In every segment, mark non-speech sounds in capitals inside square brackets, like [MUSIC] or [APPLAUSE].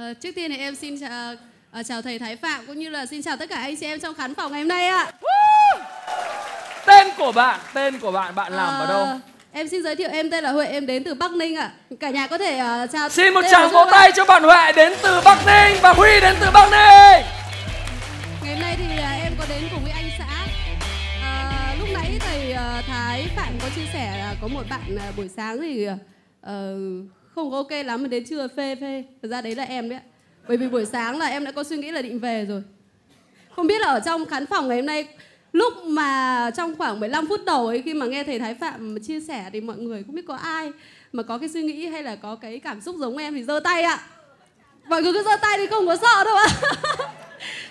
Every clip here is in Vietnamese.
Ờ, trước tiên thì em xin chào, ờ, chào thầy Thái Phạm cũng như là xin chào tất cả anh chị em trong khán phòng ngày hôm nay ạ. Tên của bạn, tên của bạn, bạn làm ở đâu? Ờ, Em xin giới thiệu em tên là Huệ, em đến từ Bắc Ninh ạ. Cả nhà có thể ờ, chào. Xin một tràng vỗ tay cho bạn Huệ đến từ Bắc Ninh và Huy đến từ Bắc Ninh. Ngày hôm nay thì à, em có đến cùng với anh xã. À, lúc nãy thầy à, Thái Phạm có chia sẻ là có một bạn à, buổi sáng thì ờ, không, có ok lắm mà đến trưa phê phê. Thật ra đấy là em đấy ạ. Bởi vì buổi sáng là em đã có suy nghĩ là định về rồi. Không biết là ở trong khán phòng ngày hôm nay, lúc mà trong khoảng 15 phút đầu ấy, khi mà nghe thầy Thái Phạm chia sẻ thì mọi người không biết có ai mà có cái suy nghĩ hay là có cái cảm xúc giống em thì giơ tay ạ. Mọi người cứ giơ tay thì không có sợ đâu ạ.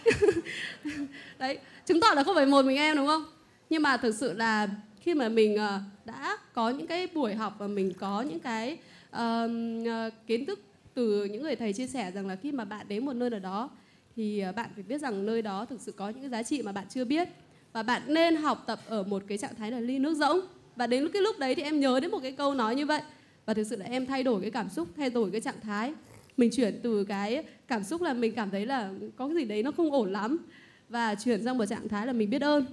[LAUGHS] đấy, chứng tỏ là không phải một mình em, đúng không nhưng mà thực sự là khi mà mình ờ, đã có những cái buổi học và mình có những cái uh, kiến thức từ những người thầy chia sẻ rằng là khi mà bạn đến một nơi nào đó thì ờ, bạn phải biết rằng nơi đó thực sự có những cái giá trị mà bạn chưa biết. Và bạn nên học tập ở một cái trạng thái là ly nước rỗng. Và đến cái lúc đấy thì em nhớ đến một cái câu nói như vậy. Và thực sự là em thay đổi cái cảm xúc thay đổi cái trạng thái. Mình chuyển từ cái cảm xúc là mình cảm thấy là có cái gì đấy nó không ổn lắm và chuyển sang một trạng thái là mình biết ơn.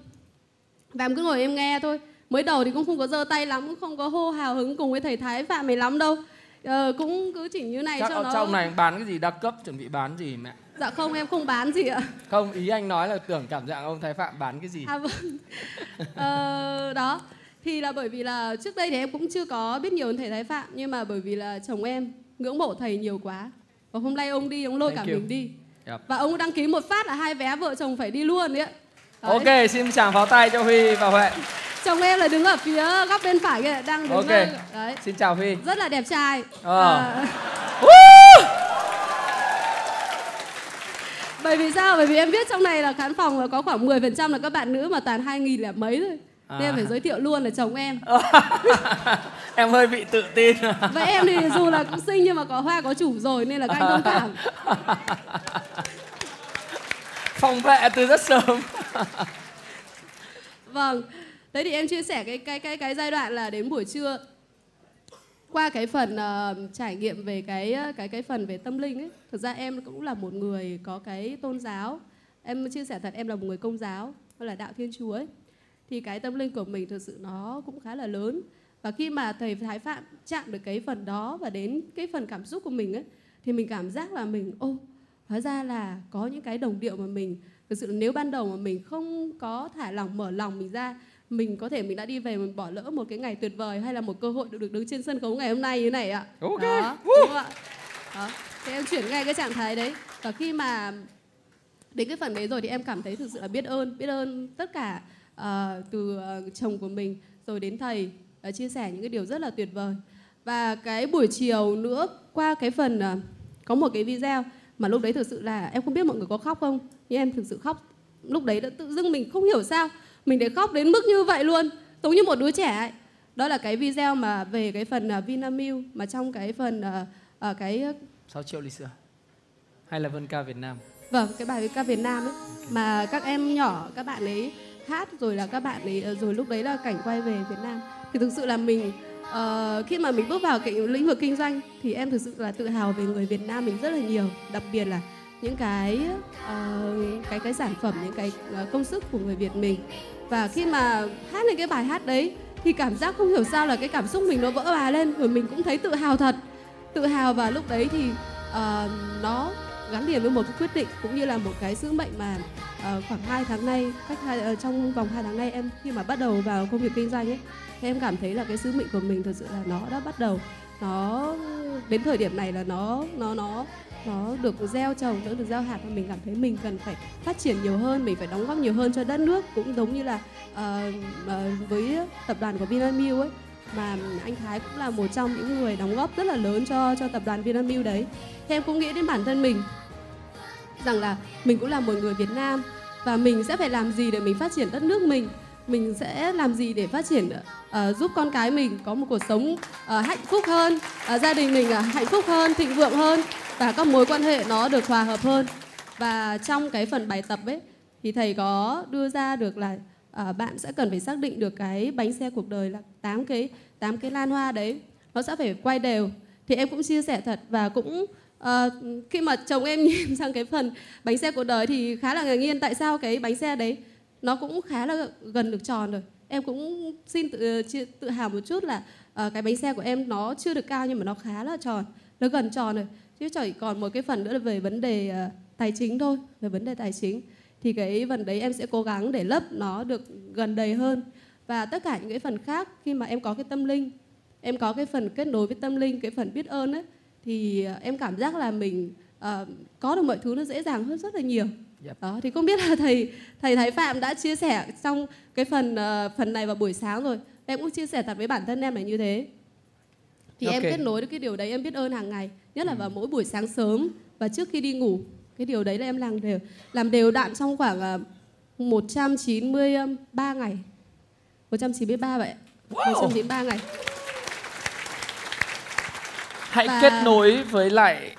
Và em cứ ngồi em nghe thôi mới đầu thì cũng không có giơ tay lắm cũng không có hô hào hứng cùng với thầy thái phạm mày lắm đâu ờ, cũng cứ chỉ như này Chắc cho nó trong này bán cái gì đa cấp, chuẩn bị bán gì mẹ? dạ không em không bán gì ạ Không, ý anh nói là tưởng cảm giác ông Thái Phạm bán cái gì. à vâng ờ, đó thì là bởi vì là trước đây thì em cũng chưa có biết nhiều thầy thái phạm nhưng mà bởi vì là chồng em ngưỡng mộ thầy nhiều quá và hôm nay ông đi ông lôi Thank cả you. mình đi Yep. và ông đăng ký một phát là hai vé vợ chồng phải đi luôn đấy ạ Đấy. Ok, xin chàng pháo tay cho Huy và Huệ. Chồng em là đứng ở phía góc bên phải kia đang đứng Ok. ở- đấy Xin chào Huy. rất là đẹp trai Ờ. [LAUGHS] À, bởi vì sao bởi vì em biết trong này là khán phòng là có khoảng 10% là các bạn nữ mà toàn hai nghìn là mấy thôi nên em À. phải giới thiệu luôn là chồng em [LAUGHS] em hơi bị tự tin. Vậy em thì dù là cũng xinh nhưng mà có hoa có chủ rồi nên là các anh thông cảm. Phòng vệ từ rất sớm. Vâng. Đấy thì em chia sẻ cái cái cái cái giai đoạn là đến buổi trưa qua cái phần uh, trải nghiệm về cái ờ, cái cái phần về tâm linh ấy. Thực ra em cũng là một người có cái tôn giáo. Em chia sẻ thật em là một người công giáo, hay là đạo Thiên Chúa ấy. Thì cái tâm linh của mình thực sự nó cũng khá là lớn. Và khi mà thầy Thái Phạm chạm được cái phần đó và đến cái phần cảm xúc của mình ấy thì mình cảm giác là mình ô hóa ra là có những cái đồng điệu mà mình thực sự nếu ban đầu mà mình không có thả lòng mở lòng mình ra mình có thể mình đã đi về mình bỏ lỡ một cái ngày tuyệt vời hay là một cơ hội được được đứng trên sân khấu ngày hôm nay như thế này ạ. Ok. đó, đúng không ạ? Đó thì em chuyển ngay cái trạng thái đấy. Và khi mà đến cái phần đấy rồi thì em cảm thấy thực sự là biết ơn biết ơn tất cả ờ, từ ờ, chồng của mình rồi đến thầy ờ, chia sẻ những cái điều rất là tuyệt vời. Và cái buổi chiều nữa qua cái phần ờ, có một cái video mà lúc đấy thực sự là em không biết mọi người có khóc không nhưng em thực sự khóc. Lúc đấy đã tự dưng mình không hiểu sao mình để khóc đến mức như vậy luôn giống như một đứa trẻ ấy. đó là cái video mà về cái phần uh, Vinamilk mà trong cái phần ờ, ờ, cái 6 triệu ly sữa. Hay là Vân ca Việt Nam. Vâng, cái bài ca Việt Nam ấy mà các em nhỏ các bạn ấy hát rồi là các bạn ấy ờ, rồi lúc đấy là cảnh quay về Việt Nam thì thực sự là mình ờ, khi mà mình bước vào cái lĩnh vực kinh doanh thì em thực sự là tự hào về người Việt Nam mình rất là nhiều đặc biệt là những cái uh, cái cái sản phẩm những cái uh, công sức của người Việt mình. Và khi mà hát lên cái bài hát đấy thì cảm giác không hiểu sao là cái cảm xúc mình nó vỡ bà lên rồi mình cũng thấy tự hào thật. Tự hào và lúc đấy thì uh, nó gắn liền với một cái quyết định cũng như là một cái sứ mệnh mà uh, khoảng 2 tháng nay cách hai, uh, trong vòng 2 tháng nay em khi mà bắt đầu vào công việc kinh doanh ấy thì em cảm thấy là cái sứ mệnh của mình thật sự là nó đã bắt đầu. Nó đến thời điểm này là nó nó nó nó được gieo trồng nó được gieo hạt và mình cảm thấy mình cần phải phát triển nhiều hơn mình phải đóng góp nhiều hơn cho đất nước. Cũng giống như là uh, với tập đoàn của Vinamilk ấy mà anh Thái cũng là một trong những người đóng góp rất là lớn cho cho tập đoàn Vinamilk đấy. Thì em cũng nghĩ đến bản thân mình rằng là mình cũng là một người Việt Nam và mình sẽ phải làm gì để mình phát triển đất nước mình? Mình sẽ làm gì để phát triển uh, giúp con cái mình có một cuộc sống uh, hạnh phúc hơn uh, gia đình mình uh, hạnh phúc hơn thịnh vượng hơn? Và các mối quan hệ nó được hòa hợp hơn. Và trong cái phần bài tập ấy thì thầy có đưa ra được là à, bạn sẽ cần phải xác định được cái bánh xe cuộc đời là tám cái tám cái lan hoa đấy. Nó sẽ phải quay đều. Thì em cũng chia sẻ thật và cũng à, khi mà chồng em [LAUGHS] nhìn sang cái phần bánh xe cuộc đời thì khá là ngạc nhiên tại sao cái bánh xe đấy nó cũng khá là gần được tròn rồi. Em cũng xin tự ờ, tự hào một chút là à, cái bánh xe của em nó chưa được cao nhưng mà nó khá là tròn nó gần tròn rồi chứ chỉ còn một cái phần nữa là về vấn đề uh, tài chính thôi về vấn đề tài chính thì cái phần đấy em sẽ cố gắng để lấp nó được gần đầy hơn và tất cả những cái phần khác khi mà em có cái tâm linh em có cái phần kết nối với tâm linh cái phần biết ơn ấy thì uh, em cảm giác là mình uh, có được mọi thứ nó dễ dàng hơn rất là nhiều Yep. Đó thì không biết là thầy thầy Thái Phạm đã chia sẻ trong cái phần uh, phần này vào buổi sáng rồi. Em cũng chia sẻ thật với bản thân em là như thế. Thì okay. em kết nối được cái điều đấy em biết ơn hàng ngày, nhất là ừ. vào mỗi buổi sáng sớm và trước khi đi ngủ. Cái điều đấy là em làm đều làm đều đặn trong khoảng uh, 193 ngày. 193 vậy. Wow. 193 ngày. Hãy và... kết nối với lại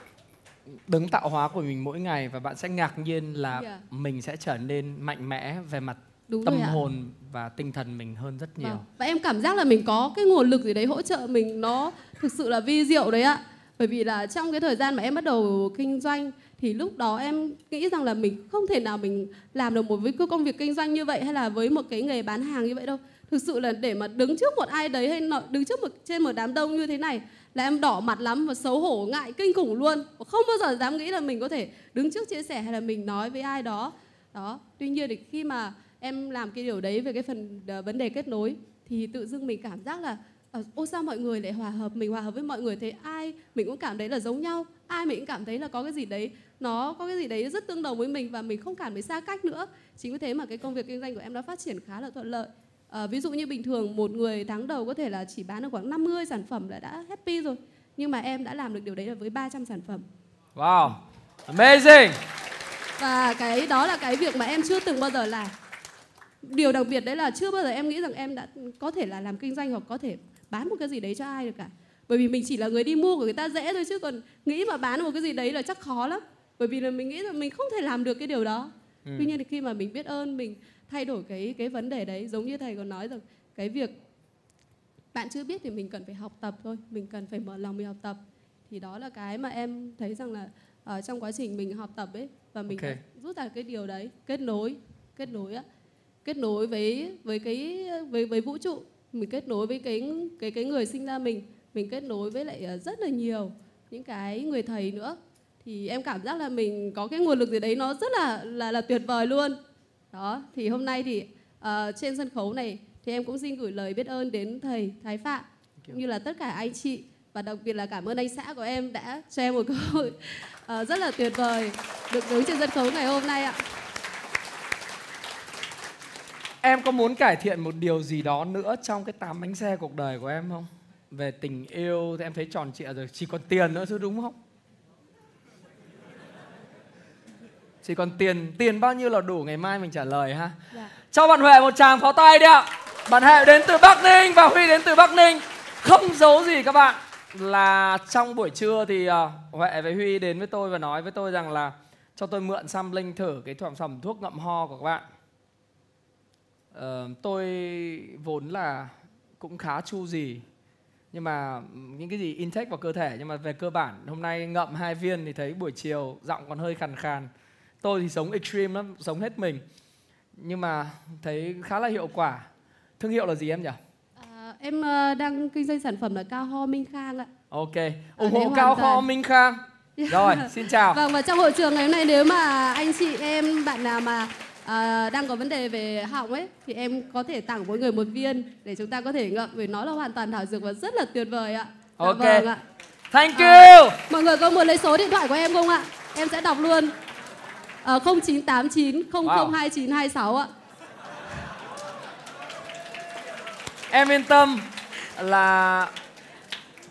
đứng tạo hóa của mình mỗi ngày và bạn sẽ ngạc nhiên là yeah. Dạ. mình sẽ trở nên mạnh mẽ về mặt Đúng tâm hồn và tinh thần mình hơn rất nhiều. Vâng. Và em cảm giác là mình có cái nguồn lực gì đấy hỗ trợ mình nó thực sự là vi diệu đấy ạ. Bởi vì là trong cái thời gian mà em bắt đầu kinh doanh thì lúc đó em nghĩ rằng là mình không thể nào mình làm được một với công việc kinh doanh như vậy hay là với một cái nghề bán hàng như vậy đâu. Thực sự là để mà đứng trước một ai đấy hay đứng trước một trên một đám đông như thế này là em đỏ mặt lắm và xấu hổ ngại kinh khủng luôn không bao giờ dám nghĩ là mình có thể đứng trước chia sẻ hay là mình nói với ai đó đó tuy nhiên thì khi mà em làm cái điều đấy về cái phần uh, vấn đề kết nối thì tự dưng mình cảm giác là uh, ô sao mọi người lại hòa hợp mình hòa hợp với mọi người thế ai mình cũng cảm thấy là giống nhau ai mình cũng cảm thấy là có cái gì đấy nó có cái gì đấy rất tương đồng với mình và mình không cảm thấy xa cách nữa chính vì thế mà cái công việc kinh doanh của em đã phát triển khá là thuận lợi À, ví dụ như bình thường một người tháng đầu có thể là chỉ bán được khoảng 50 sản phẩm là đã happy rồi. Nhưng mà em đã làm được điều đấy là với 300 sản phẩm. Wow, amazing. Và cái đó là cái việc mà em chưa từng bao giờ làm. Điều đặc biệt đấy là chưa bao giờ em nghĩ rằng em đã có thể là làm kinh doanh hoặc có thể bán một cái gì đấy cho ai được cả. Bởi vì mình chỉ là người đi mua của người ta dễ thôi chứ còn nghĩ mà bán một cái gì đấy là chắc khó lắm. Bởi vì là mình nghĩ là mình không thể làm được cái điều đó. Ừ. Tuy nhiên thì khi mà mình biết ơn mình thay đổi cái cái vấn đề đấy giống như thầy còn nói rằng cái việc bạn chưa biết thì mình cần phải học tập thôi mình cần phải mở lòng mình học tập thì đó là cái mà em thấy rằng là ở trong quá trình mình học tập ấy và mình okay. rút ra cái điều đấy kết nối kết nối á kết nối với với cái với với vũ trụ mình kết nối với cái cái cái người sinh ra mình mình kết nối với lại ờ, rất là nhiều những cái người thầy nữa. Thì em cảm giác là mình có cái nguồn lực gì đấy nó rất là là là tuyệt vời luôn. Đó thì hôm nay thì uh, trên sân khấu này thì em cũng xin gửi lời biết ơn đến thầy Thái Phạm cũng như là tất cả anh chị và đặc biệt là cảm ơn anh xã của em đã cho em một cơ hội uh, rất là tuyệt vời được đứng trên sân khấu ngày hôm nay ạ. Em có muốn cải thiện một điều gì đó nữa trong cái tám bánh xe cuộc đời của em không? Về tình yêu thì em thấy tròn trịa rồi, chỉ còn tiền nữa chứ đúng không? Chỉ còn tiền, tiền bao nhiêu là đủ ngày mai mình trả lời ha. Dạ. Cho bạn Huệ một tràng pháo tay đi ạ. Bạn Huệ đến từ Bắc Ninh và Huy đến từ Bắc Ninh. Không giấu gì các bạn là trong buổi trưa thì uh, Huệ với Huy đến với tôi và nói với tôi rằng là cho tôi mượn xăm linh thử cái sản phẩm thuốc ngậm ho của các bạn. Uh, tôi vốn là cũng khá chu gì nhưng mà những cái gì intake vào cơ thể nhưng mà về cơ bản hôm nay ngậm hai viên thì thấy buổi chiều giọng còn hơi khàn khàn. Tôi thì sống extreme lắm sống hết mình nhưng mà thấy khá là hiệu quả. Thương hiệu là gì em nhỉ? À, em uh, đang kinh doanh sản phẩm là cao ho minh khang ạ. Ok ủng hộ cao ho minh khang. Rồi [LAUGHS] xin chào. Vâng và trong hội trường ngày hôm nay nếu mà anh chị em bạn nào mà à, đang có vấn đề về họng ấy thì em có thể tặng mỗi người một viên để chúng ta có thể ngậm vì nó là hoàn toàn thảo dược và rất là tuyệt vời ạ. Dạ ok. Vâng ạ. Thank à, you. À, mọi người có muốn lấy số điện thoại của em không ạ? Em sẽ đọc luôn. À, 0989 002926 ạ. Em yên tâm là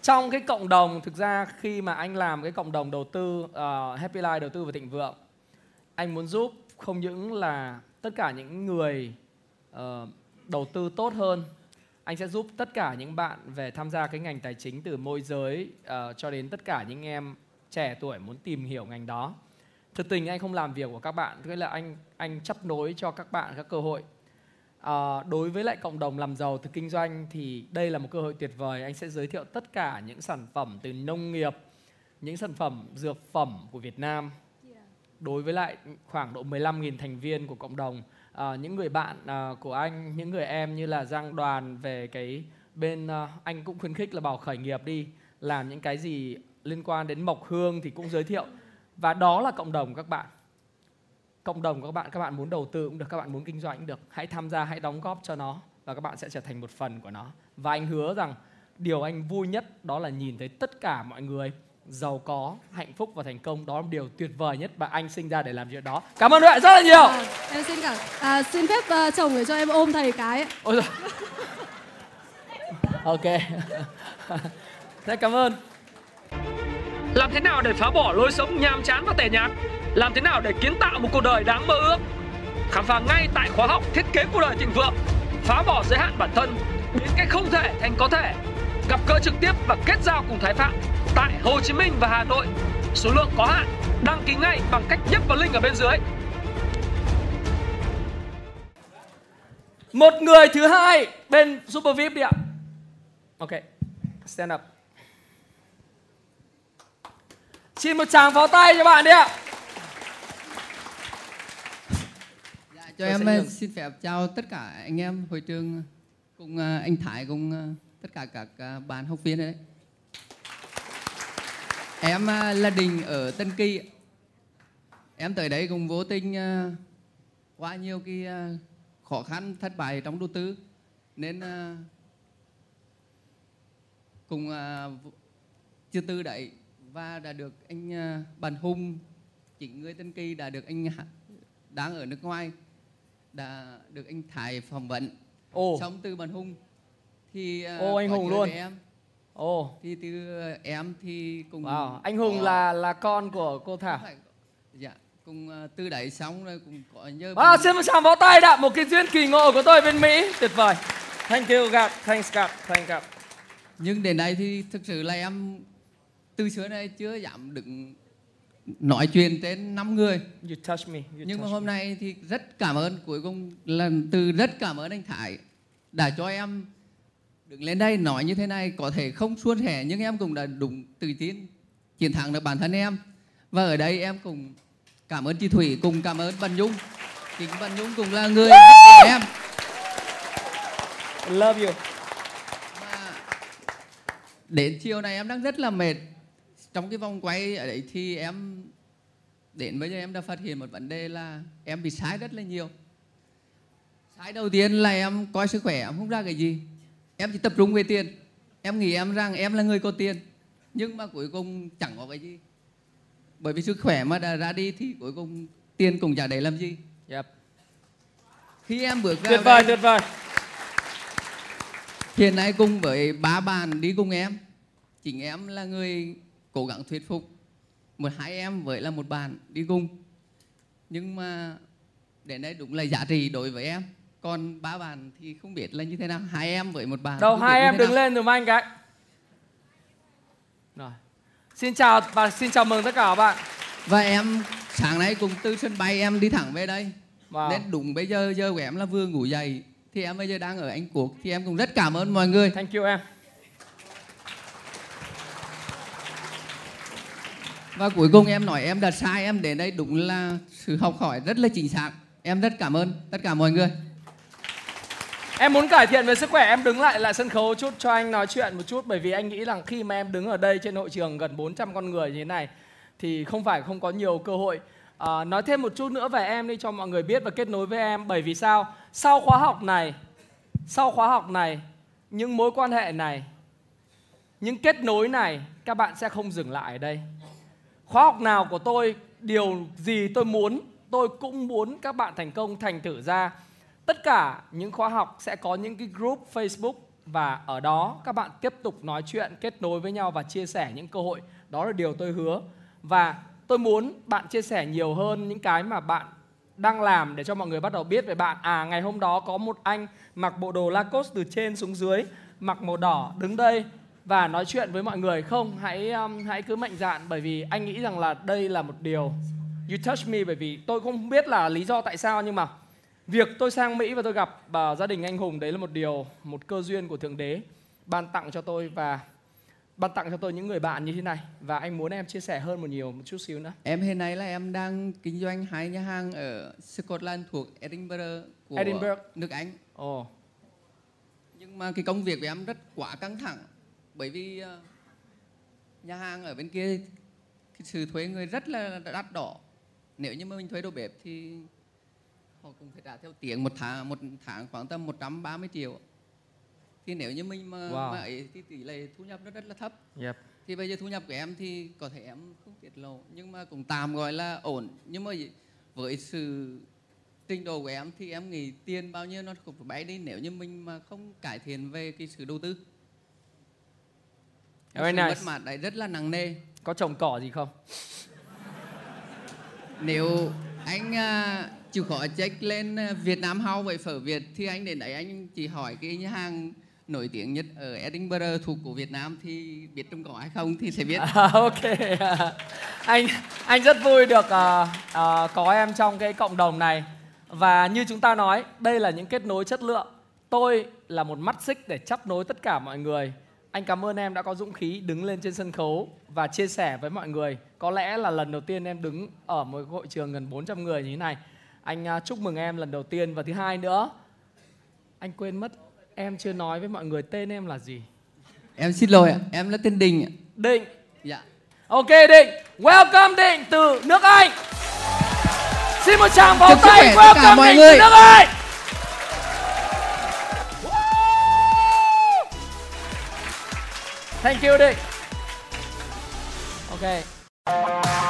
trong cái cộng đồng thực ra khi mà anh làm cái cộng đồng đầu tư uh, Happy Life đầu tư và thịnh vượng anh muốn giúp không những là tất cả những người uh, đầu tư tốt hơn anh sẽ giúp tất cả những bạn về tham gia cái ngành tài chính từ môi giới uh, cho đến tất cả những em trẻ tuổi muốn tìm hiểu ngành đó. Thực tình anh không làm việc của các bạn thế là anh anh chấp nối cho các bạn các cơ hội. À, đối với lại cộng đồng làm giàu từ kinh doanh thì đây là một cơ hội tuyệt vời. Anh sẽ giới thiệu tất cả những sản phẩm từ nông nghiệp những sản phẩm dược phẩm của Việt Nam đối với lại khoảng độ 15.000 thành viên của cộng đồng à, những người bạn à, của anh những người em như là Giang Đoàn về cái bên à, anh cũng khuyến khích là bảo khởi nghiệp đi làm những cái gì liên quan đến mộc hương thì cũng giới thiệu. Và đó là cộng đồng các bạn. Cộng đồng của các bạn các bạn muốn đầu tư cũng được các bạn muốn kinh doanh cũng được. Hãy tham gia hãy đóng góp cho nó và các bạn sẽ trở thành một phần của nó. Và anh hứa rằng điều anh vui nhất đó là nhìn thấy tất cả mọi người giàu có hạnh phúc và thành công. Đó là điều tuyệt vời nhất và anh sinh ra để làm chuyện đó. Cảm ơn huệ rất là nhiều. À, em xin cảm à, xin phép uh, chồng để cho em ôm thầy cái ôi rồi [LAUGHS] ok. [LAUGHS] Thế cảm ơn. Làm thế nào để phá bỏ lối sống nhàm chán và tẻ nhạt? Làm thế nào để kiến tạo một cuộc đời đáng mơ ước? Khám phá ngay tại khóa học thiết kế cuộc đời thịnh vượng. Phá bỏ giới hạn bản thân biến cái không thể thành có thể gặp gỡ trực tiếp và kết giao cùng Thái Phạm tại Hồ Chí Minh và Hà Nội. Số lượng có hạn, đăng ký ngay bằng cách nhấp vào link ở bên dưới. một người thứ hai bên super vip đi ạ ok stand up xin một tràng pháo tay cho bạn đi ạ Dạ, cho Tôi em xin phép chào tất cả anh em hội trường cùng ờ, anh Thái cùng ờ, tất cả các ờ, bạn học viên đấy. Em ờ, là Đình ở Tân Kỳ. Em tới đấy cùng vô tình ờ, qua nhiều cái khó khăn thất bại trong đầu tư nên cùng chưa tư đấy và đã được anh Bàn Hùng chính người Tân Kỳ đã được anh đang ở nước ngoài đã được anh Thái phỏng vấn ồ xong từ Bàn Hùng thì ờ, Ô, anh Hùng luôn. em. Ồ thì từ em thì cùng wow anh hùng có- là là con của cô thảo. Phải- dạ cùng ờ, từ đấy xong rồi cùng có nhớ Wow, xin một tràng pháo tay đã một cái duyên kỳ ngộ của tôi bên Mỹ. Tuyệt vời. Thank you God thanks God thank God nhưng đến nay thì thực sự là em từ xưa nay chưa dám đứng nói chuyện trên năm người. You touch me you nhưng mà touch hôm me. nay thì rất cảm ơn cuối cùng là từ rất cảm ơn anh Thái đã cho em đứng lên đây nói như thế này có thể không suôn sẻ nhưng em cũng đã đúng tự tin chiến thắng được bản thân em. Và ở đây em cũng cảm ơn chị Thủy cùng cảm ơn Văn Dung chính Văn Dung cũng là người giúp em. Love you. Đến chiều này em đang rất là mệt. Trong cái vòng quay ở đấy thì em đến bây giờ em đã phát hiện một vấn đề là em bị sai rất là nhiều. Sai đầu tiên là em coi sức khỏe em không ra cái gì em chỉ tập trung về tiền. Em nghĩ em rằng em là người có tiền nhưng mà cuối cùng chẳng có cái gì. Bởi vì sức khỏe mà đã ra đi thì cuối cùng tiền cũng chả để làm gì. Yep. khi em bước ra tuyệt vời tuyệt vời. Hiện nay cùng với ba bạn đi cùng em Chính em là người cố gắng thuyết phục. Một hai em với là một bạn đi cùng. Nhưng mà đến đây đúng là giá trị đối với em Còn ba bạn thì không biết là như thế nào. Hai em với một bạn đâu hai em đứng nào. lên dùm anh cái. Rồi. Xin chào và xin chào mừng tất cả các bạn. Và em sáng nay cùng từ sân bay em đi thẳng về đây. Wow. Nên đúng bây giờ giờ của em là vừa ngủ dậy. Thì em bây giờ đang ở Anh Quốc. Thì em cũng rất cảm ơn mọi người. Thank you em. Và cuối cùng em nói em đã sai em đến đây đúng là sự học hỏi rất là chính xác. Em rất cảm ơn tất cả mọi người. Em muốn cải thiện về sức khỏe em đứng lại lại sân khấu chút cho anh nói chuyện một chút bởi vì anh nghĩ rằng khi mà em đứng ở đây trên hội trường gần 400 con người như thế này thì không phải không có nhiều cơ hội. À, nói thêm một chút nữa về em đi cho mọi người biết và kết nối với em bởi vì sao? Sau khóa học này, sau khóa học này, những mối quan hệ này, những kết nối này các bạn sẽ không dừng lại ở đây. Khóa học nào của tôi, điều gì tôi muốn, tôi cũng muốn các bạn thành công thành thử ra. Tất cả những khóa học sẽ có những cái group Facebook và ở đó các bạn tiếp tục nói chuyện, kết nối với nhau và chia sẻ những cơ hội. Đó là điều tôi hứa. Và tôi muốn bạn chia sẻ nhiều hơn những cái mà bạn đang làm để cho mọi người bắt đầu biết về bạn. À ngày hôm đó có một anh mặc bộ đồ Lacoste từ trên xuống dưới, mặc màu đỏ đứng đây và nói chuyện với mọi người không hãy um, hãy cứ mạnh dạn bởi vì anh nghĩ rằng là đây là một điều you touch me bởi vì tôi không biết là lý do tại sao nhưng mà việc tôi sang Mỹ và tôi gặp uh, gia đình anh Hùng đấy là một điều một cơ duyên của thượng đế ban tặng cho tôi và ban tặng cho tôi những người bạn như thế này và anh muốn em chia sẻ hơn một nhiều một chút xíu nữa. Em hiện nay là em đang kinh doanh hai nhà hàng ở Scotland thuộc Edinburgh của Edinburgh. nước Anh. Ồ, Nhưng mà cái công việc của em rất quá căng thẳng bởi vì ờ, nhà hàng ở bên kia cái sự thuê người rất là đắt đỏ. Nếu như mà mình thuê đầu bếp thì họ cũng phải trả theo tiếng một tháng một tháng khoảng tầm 130 triệu. Thì nếu như mình mà, Wow. mà ấy thì tỷ lệ thu nhập nó rất là thấp. yep. thì bây giờ thu nhập của em thì có thể em không tiết lộ nhưng mà cũng tạm gọi là ổn nhưng mà với sự trình độ của em thì em nghĩ tiền bao nhiêu nó cũng phải bay đi nếu như mình mà không cải thiện về cái sự đầu tư Very sự nice. mất mát đấy rất là nặng nề Có trồng cỏ gì không? nếu anh à, chịu khó check lên ờ, Việt Nam House vậy phở Việt thì anh đến đấy anh chỉ hỏi cái nhà hàng nổi tiếng nhất ở Edinburgh thuộc của Việt Nam thì biết trong cỏ hay không thì sẽ biết [LAUGHS] À, ok. anh anh rất vui được ờ, ờ, có em trong cái cộng đồng này và như chúng ta nói đây là những kết nối chất lượng. Tôi là một mắt xích để chấp nối tất cả mọi người. Anh cảm ơn em đã có dũng khí đứng lên trên sân khấu và chia sẻ với mọi người. Có lẽ là lần đầu tiên em đứng ở một hội trường gần 400 người như thế này. Anh à, chúc mừng em lần đầu tiên và thứ hai nữa anh quên mất em chưa nói với mọi người tên em là gì. em xin lỗi ạ em là tên Đình ạ. Định dạ Ok Định, welcome Định từ nước Anh. Xin một tràng pháo sức tay welcome mọi Định người. từ nước Anh. Thank you Định. Ok.